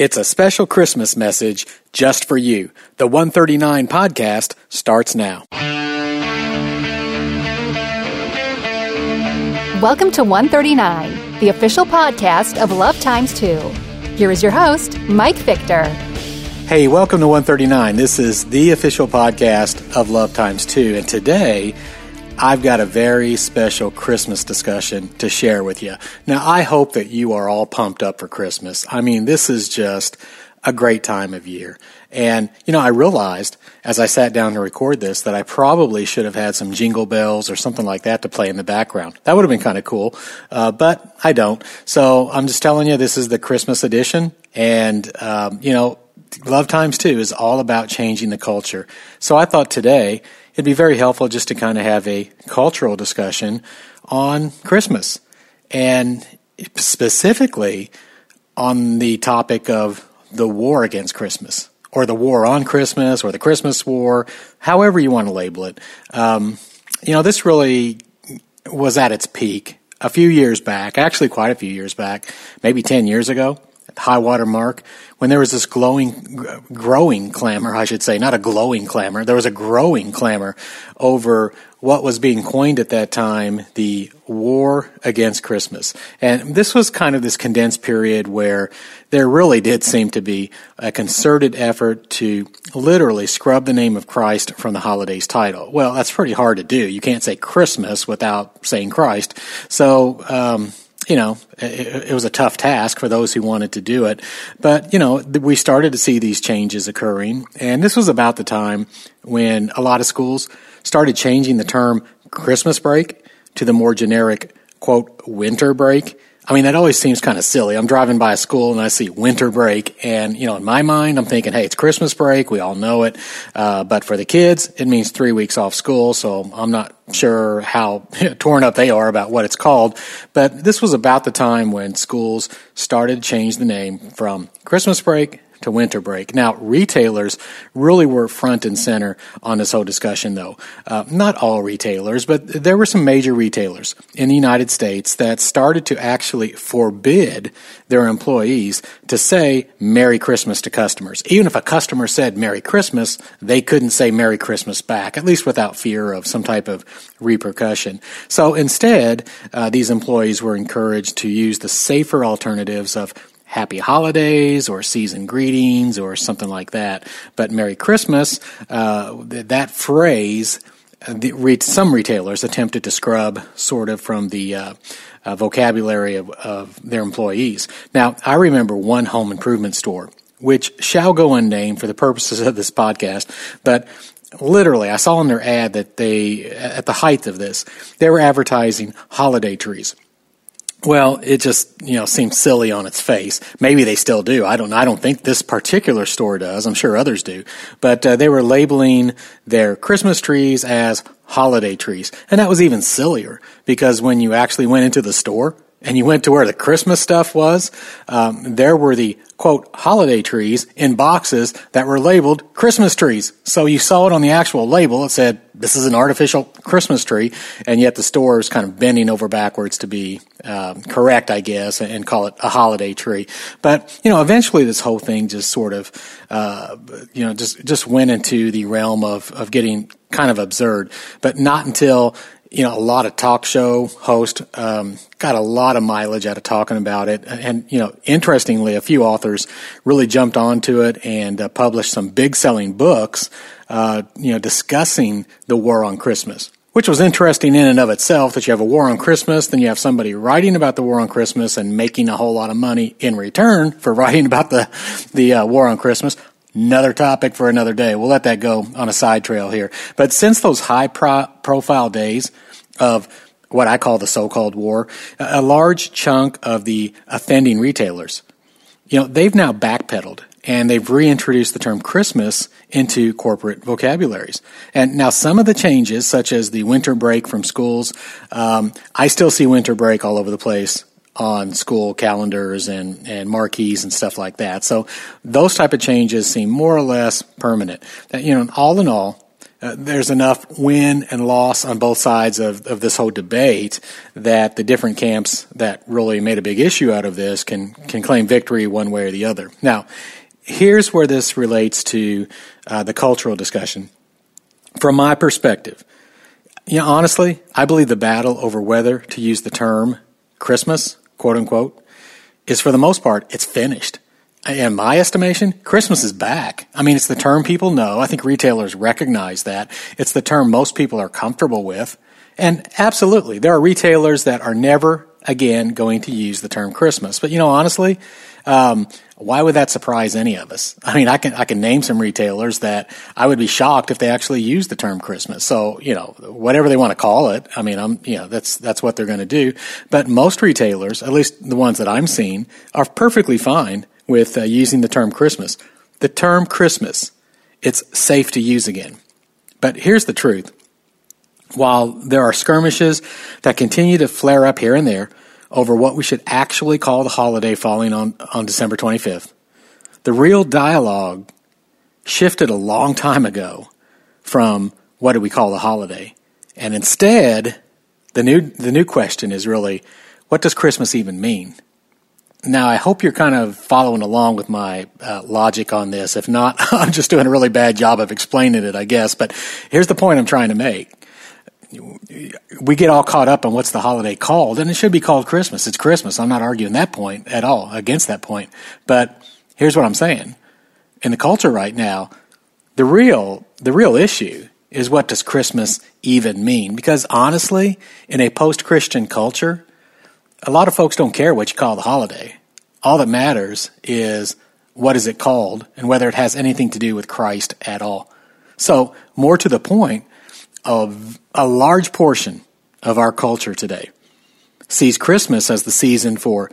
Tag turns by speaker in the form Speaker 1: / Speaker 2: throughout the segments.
Speaker 1: It's a special Christmas message just for you. The 139 podcast starts now.
Speaker 2: Welcome to 139, the official podcast of Love Times 2. Here is your host, Mike Victor.
Speaker 1: Hey, welcome to 139. This is the official podcast of Love Times 2. And today, I've got a very special Christmas discussion to share with you. Now, I hope that you are all pumped up for Christmas. I mean, this is just a great time of year. And, you know, I realized as I sat down to record this that I probably should have had some jingle bells or something like that to play in the background. That would have been kind of cool, uh, but I don't. So I'm just telling you, this is the Christmas edition. And, um, you know, Love Times 2 is all about changing the culture. So I thought today, it'd be very helpful just to kind of have a cultural discussion on Christmas and specifically on the topic of the war against Christmas or the war on Christmas or the Christmas war, however you want to label it. Um, you know, this really was at its peak a few years back, actually quite a few years back, maybe 10 years ago high water mark when there was this glowing, growing clamor, I should say, not a glowing clamor. There was a growing clamor over what was being coined at that time the war against Christmas. And this was kind of this condensed period where there really did seem to be a concerted effort to literally scrub the name of Christ from the holiday's title. Well, that's pretty hard to do. You can't say Christmas without saying Christ. So, um, you know, it, it, was a tough task for those who wanted to do it. But, you know, we started to see these changes occurring. And this was about the time when a lot of schools started changing the term Christmas break to the more generic, quote, winter break. I mean, that always seems kind of silly. I'm driving by a school and I see winter break, and you know, in my mind, I'm thinking, hey, it's Christmas break. We all know it, uh, but for the kids, it means three weeks off school. So I'm not sure how torn up they are about what it's called. But this was about the time when schools started to change the name from Christmas break to winter break. Now, retailers really were front and center on this whole discussion, though. Uh, not all retailers, but there were some major retailers in the United States that started to actually forbid their employees to say Merry Christmas to customers. Even if a customer said Merry Christmas, they couldn't say Merry Christmas back, at least without fear of some type of repercussion. So instead, uh, these employees were encouraged to use the safer alternatives of happy holidays or season greetings or something like that. But Merry Christmas, uh, that phrase, uh, some retailers attempted to scrub sort of from the uh, uh, vocabulary of, of their employees. Now, I remember one home improvement store, which shall go unnamed for the purposes of this podcast, but literally, I saw in their ad that they, at the height of this, they were advertising holiday trees. Well, it just you know seems silly on its face. Maybe they still do. I don't. Know. I don't think this particular store does. I'm sure others do. But uh, they were labeling their Christmas trees as holiday trees, and that was even sillier because when you actually went into the store and you went to where the Christmas stuff was, um, there were the quote holiday trees in boxes that were labeled Christmas trees. So you saw it on the actual label. It said this is an artificial Christmas tree, and yet the store is kind of bending over backwards to be um, correct, I guess, and call it a holiday tree. But you know, eventually this whole thing just sort of, uh, you know, just just went into the realm of of getting kind of absurd. But not until you know, a lot of talk show host, um, got a lot of mileage out of talking about it. And, you know, interestingly, a few authors really jumped onto it and uh, published some big selling books, uh, you know, discussing the war on Christmas, which was interesting in and of itself that you have a war on Christmas, then you have somebody writing about the war on Christmas and making a whole lot of money in return for writing about the, the uh, war on Christmas. Another topic for another day. We'll let that go on a side trail here. But since those high pro- profile days of what I call the so-called war, a large chunk of the offending retailers, you know, they've now backpedaled and they've reintroduced the term Christmas into corporate vocabularies. And now some of the changes, such as the winter break from schools, um, I still see winter break all over the place on school calendars and, and marquees and stuff like that. So those type of changes seem more or less permanent. You know, all in all, uh, there's enough win and loss on both sides of, of this whole debate that the different camps that really made a big issue out of this can can claim victory one way or the other. Now, here's where this relates to uh, the cultural discussion. From my perspective, you know, honestly, I believe the battle over whether to use the term Christmas, quote unquote, is for the most part, it's finished. In my estimation, Christmas is back. I mean, it's the term people know. I think retailers recognize that. It's the term most people are comfortable with. And absolutely, there are retailers that are never again going to use the term Christmas. But you know, honestly, um, why would that surprise any of us? I mean, I can I can name some retailers that I would be shocked if they actually use the term Christmas. So you know, whatever they want to call it, I mean, I'm you know that's that's what they're going to do. But most retailers, at least the ones that I'm seeing, are perfectly fine with uh, using the term Christmas. The term Christmas, it's safe to use again. But here's the truth. While there are skirmishes that continue to flare up here and there over what we should actually call the holiday falling on, on December 25th, the real dialogue shifted a long time ago from what do we call the holiday? And instead, the new, the new question is really, what does Christmas even mean? Now, I hope you're kind of following along with my uh, logic on this. If not, I'm just doing a really bad job of explaining it, I guess. But here's the point I'm trying to make. We get all caught up on what's the holiday called, and it should be called Christmas. It's Christmas. I'm not arguing that point at all, against that point. But here's what I'm saying. In the culture right now, the real, the real issue is what does Christmas even mean? Because honestly, in a post-Christian culture, a lot of folks don't care what you call the holiday. All that matters is what is it called and whether it has anything to do with Christ at all. So, more to the point, of a large portion of our culture today sees Christmas as the season for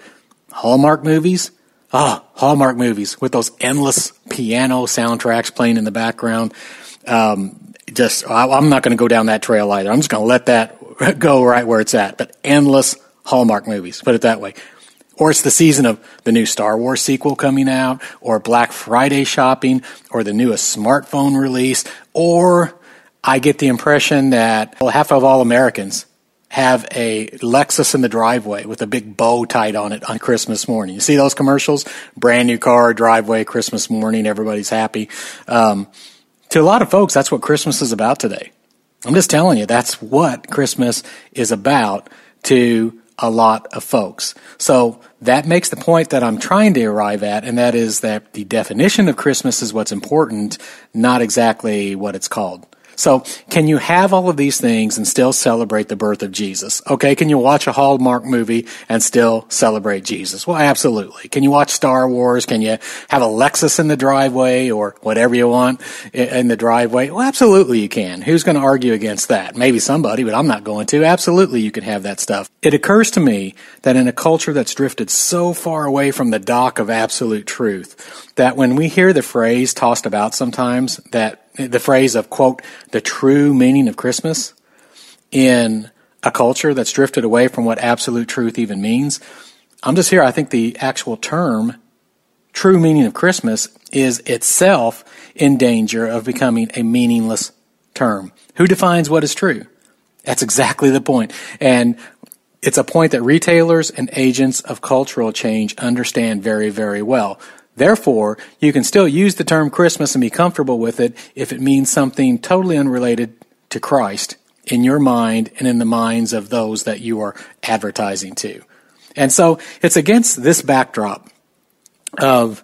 Speaker 1: Hallmark movies. Ah, Hallmark movies with those endless piano soundtracks playing in the background. Um, just, I'm not going to go down that trail either. I'm just going to let that go right where it's at. But endless Hallmark movies, put it that way. Or it's the season of the new Star Wars sequel coming out, or Black Friday shopping, or the newest smartphone release, or I get the impression that well, half of all Americans have a Lexus in the driveway with a big bow tied on it on Christmas morning. You see those commercials? Brand new car, driveway, Christmas morning, everybody's happy. Um, to a lot of folks, that's what Christmas is about today. I'm just telling you, that's what Christmas is about to a lot of folks. So that makes the point that I'm trying to arrive at, and that is that the definition of Christmas is what's important, not exactly what it's called. So, can you have all of these things and still celebrate the birth of Jesus? Okay, can you watch a Hallmark movie and still celebrate Jesus? Well, absolutely. Can you watch Star Wars? Can you have a Lexus in the driveway or whatever you want in the driveway? Well, absolutely you can. Who's going to argue against that? Maybe somebody, but I'm not going to. Absolutely you can have that stuff. It occurs to me that in a culture that's drifted so far away from the dock of absolute truth, that when we hear the phrase tossed about sometimes that the phrase of, quote, the true meaning of Christmas in a culture that's drifted away from what absolute truth even means. I'm just here. I think the actual term, true meaning of Christmas, is itself in danger of becoming a meaningless term. Who defines what is true? That's exactly the point. And it's a point that retailers and agents of cultural change understand very, very well. Therefore, you can still use the term Christmas and be comfortable with it if it means something totally unrelated to Christ in your mind and in the minds of those that you are advertising to. And so it's against this backdrop of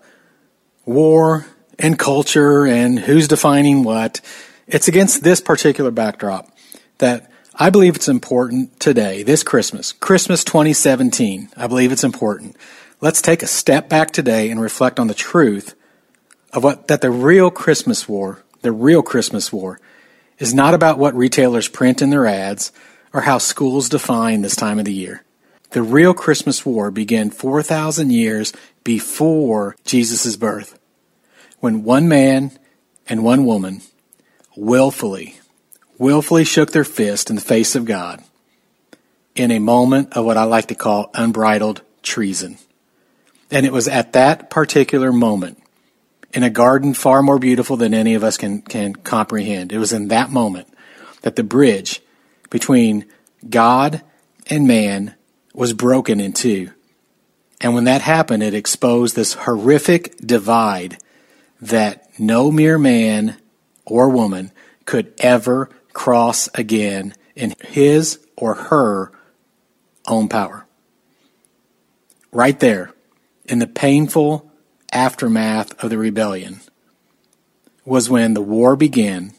Speaker 1: war and culture and who's defining what. It's against this particular backdrop that I believe it's important today, this Christmas, Christmas 2017. I believe it's important let's take a step back today and reflect on the truth of what that the real Christmas war, the real Christmas war, is not about what retailers print in their ads or how schools define this time of the year. The real Christmas war began 4,000 years before Jesus' birth, when one man and one woman willfully, willfully shook their fist in the face of God in a moment of what I like to call unbridled treason. And it was at that particular moment, in a garden far more beautiful than any of us can, can comprehend. It was in that moment that the bridge between God and man was broken in two. And when that happened, it exposed this horrific divide that no mere man or woman could ever cross again in his or her own power. Right there, in the painful aftermath of the rebellion, was when the war began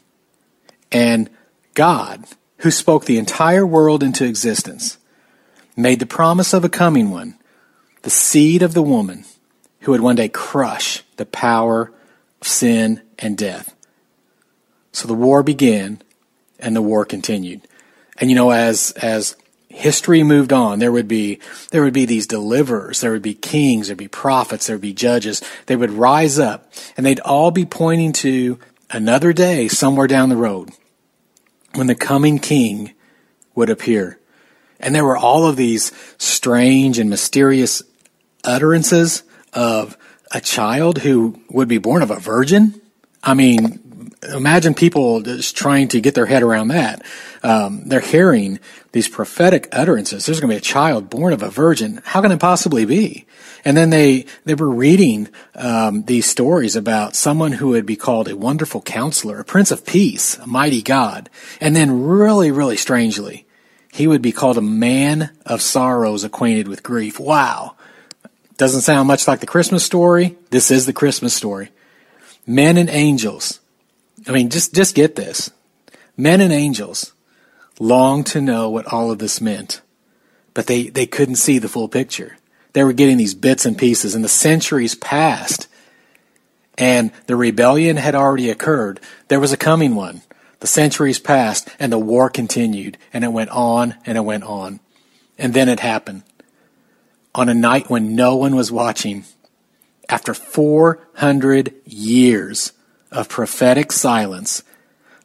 Speaker 1: and God, who spoke the entire world into existence, made the promise of a coming one, the seed of the woman, who would one day crush the power of sin and death. So the war began and the war continued. And you know, as, as history moved on, there would be, there would be these deliverers, there would be kings, there'd be prophets, there'd be judges. They would rise up and they'd all be pointing to another day somewhere down the road when the coming king would appear. And there were all of these strange and mysterious utterances of a child who would be born of a virgin. I mean, imagine people just trying to get their head around that. Um, they're hearing these prophetic utterances. There's going to be a child born of a virgin. How can it possibly be? And then they they were reading um, these stories about someone who would be called a wonderful counselor, a prince of peace, a mighty God, and then really, really strangely, he would be called a man of sorrows, acquainted with grief. Wow, doesn't sound much like the Christmas story. This is the Christmas story. Men and angels. I mean, just just get this. Men and angels longed to know what all of this meant, but they, they couldn't see the full picture. They were getting these bits and pieces, and the centuries passed, and the rebellion had already occurred. There was a coming one. The centuries passed, and the war continued, and it went on and it went on. And then it happened. On a night when no one was watching, after 400 years of prophetic silence,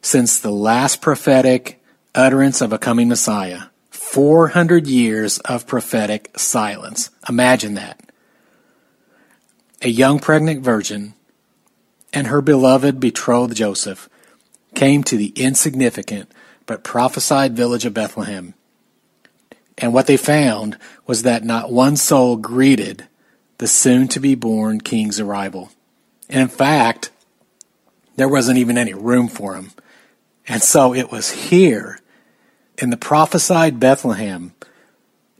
Speaker 1: since the last prophetic utterance of a coming Messiah. 400 years of prophetic silence. Imagine that. A young pregnant virgin and her beloved betrothed Joseph came to the insignificant but prophesied village of Bethlehem. And what they found was that not one soul greeted the soon to be born king's arrival. And in fact, there wasn't even any room for him. And so it was here in the prophesied Bethlehem,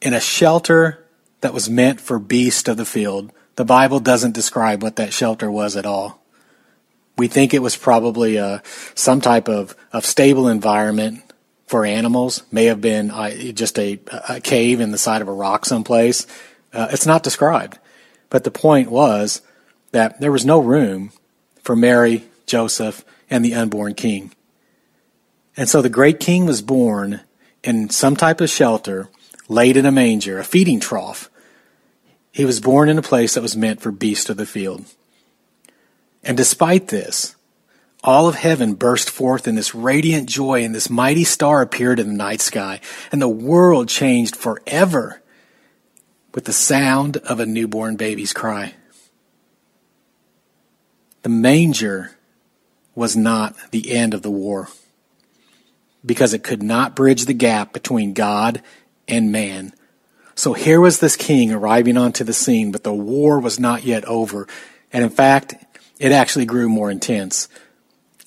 Speaker 1: in a shelter that was meant for beasts of the field. The Bible doesn't describe what that shelter was at all. We think it was probably uh, some type of, of stable environment for animals. May have been uh, just a, a, cave in the side of a rock someplace. Uh, it's not described. But the point was that there was no room for Mary, Joseph, and the unborn king. And so the great king was born in some type of shelter, laid in a manger, a feeding trough. He was born in a place that was meant for beasts of the field. And despite this, all of heaven burst forth in this radiant joy, and this mighty star appeared in the night sky, and the world changed forever with the sound of a newborn baby's cry. The manger was not the end of the war because it could not bridge the gap between God and man. So here was this king arriving onto the scene, but the war was not yet over. And in fact, it actually grew more intense.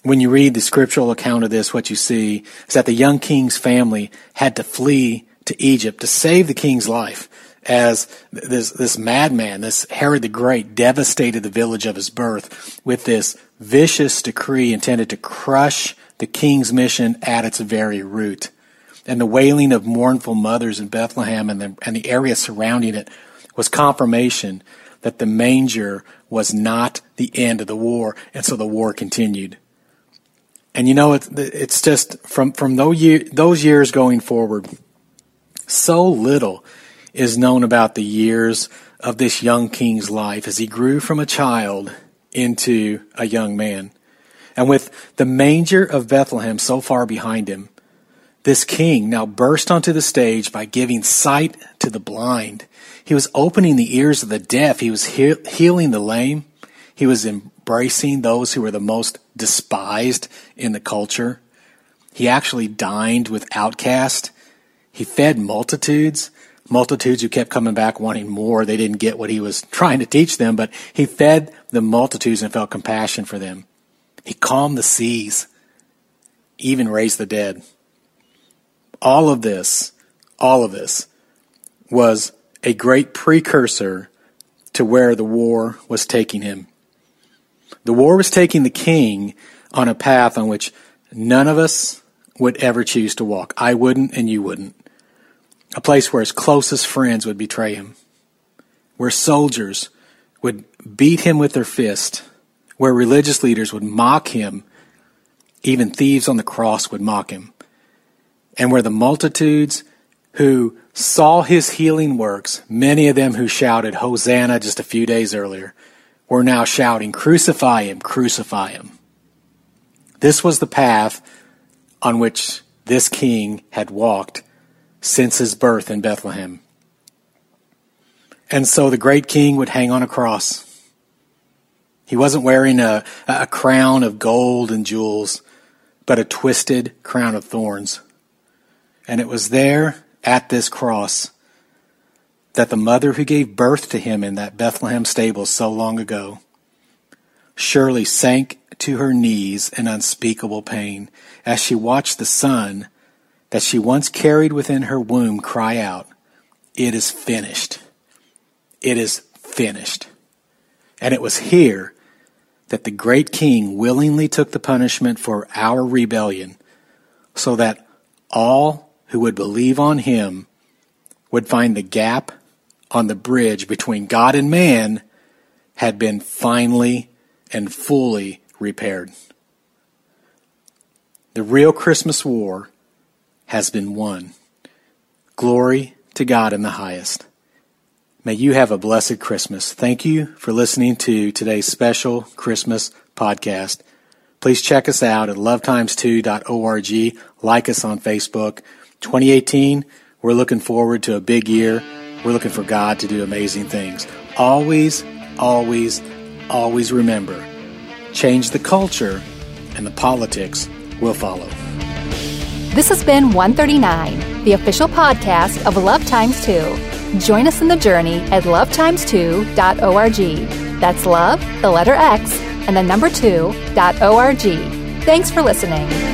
Speaker 1: When you read the scriptural account of this, what you see is that the young king's family had to flee to Egypt to save the king's life as this, this madman, this Herod the Great, devastated the village of his birth with this vicious decree intended to crush the king's mission at its very root. And the wailing of mournful mothers in Bethlehem and the, and the area surrounding it was confirmation that the manger was not the end of the war. And so the war continued. And you know, it's, it's just from, from those, year, those years going forward, so little is known about the years of this young king's life as he grew from a child into a young man. And with the manger of Bethlehem so far behind him, this king now burst onto the stage by giving sight to the blind. He was opening the ears of the deaf. He was he- healing the lame. He was embracing those who were the most despised in the culture. He actually dined with outcasts. He fed multitudes, multitudes who kept coming back wanting more. They didn't get what he was trying to teach them, but he fed the multitudes and felt compassion for them. He calmed the seas, even raised the dead. All of this, all of this was a great precursor to where the war was taking him. The war was taking the king on a path on which none of us would ever choose to walk. I wouldn't, and you wouldn't. A place where his closest friends would betray him, where soldiers would beat him with their fist, where religious leaders would mock him, even thieves on the cross would mock him, and where the multitudes who saw his healing works, many of them who shouted Hosanna just a few days earlier, were now shouting, Crucify him, crucify him. This was the path on which this king had walked since his birth in Bethlehem. And so the great king would hang on a cross. He wasn't wearing a, a crown of gold and jewels, but a twisted crown of thorns. And it was there at this cross that the mother who gave birth to him in that Bethlehem stable so long ago surely sank to her knees in unspeakable pain as she watched the son that she once carried within her womb cry out, It is finished. It is finished. And it was here that the great king willingly took the punishment for our rebellion so that all who would believe on him would find the gap on the bridge between God and man had been finally and fully repaired. The real Christmas war has been won. Glory to God in the highest. May you have a blessed Christmas. Thank you for listening to today's special Christmas podcast. Please check us out at lovetimes2.org. Like us on Facebook. 2018, we're looking forward to a big year. We're looking for God to do amazing things. Always, always, always remember change the culture, and the politics will follow.
Speaker 2: This has been 139, the official podcast of Love Times 2. Join us in the journey at lovetimes2.org. That's love, the letter X, and the number 2.org. Thanks for listening.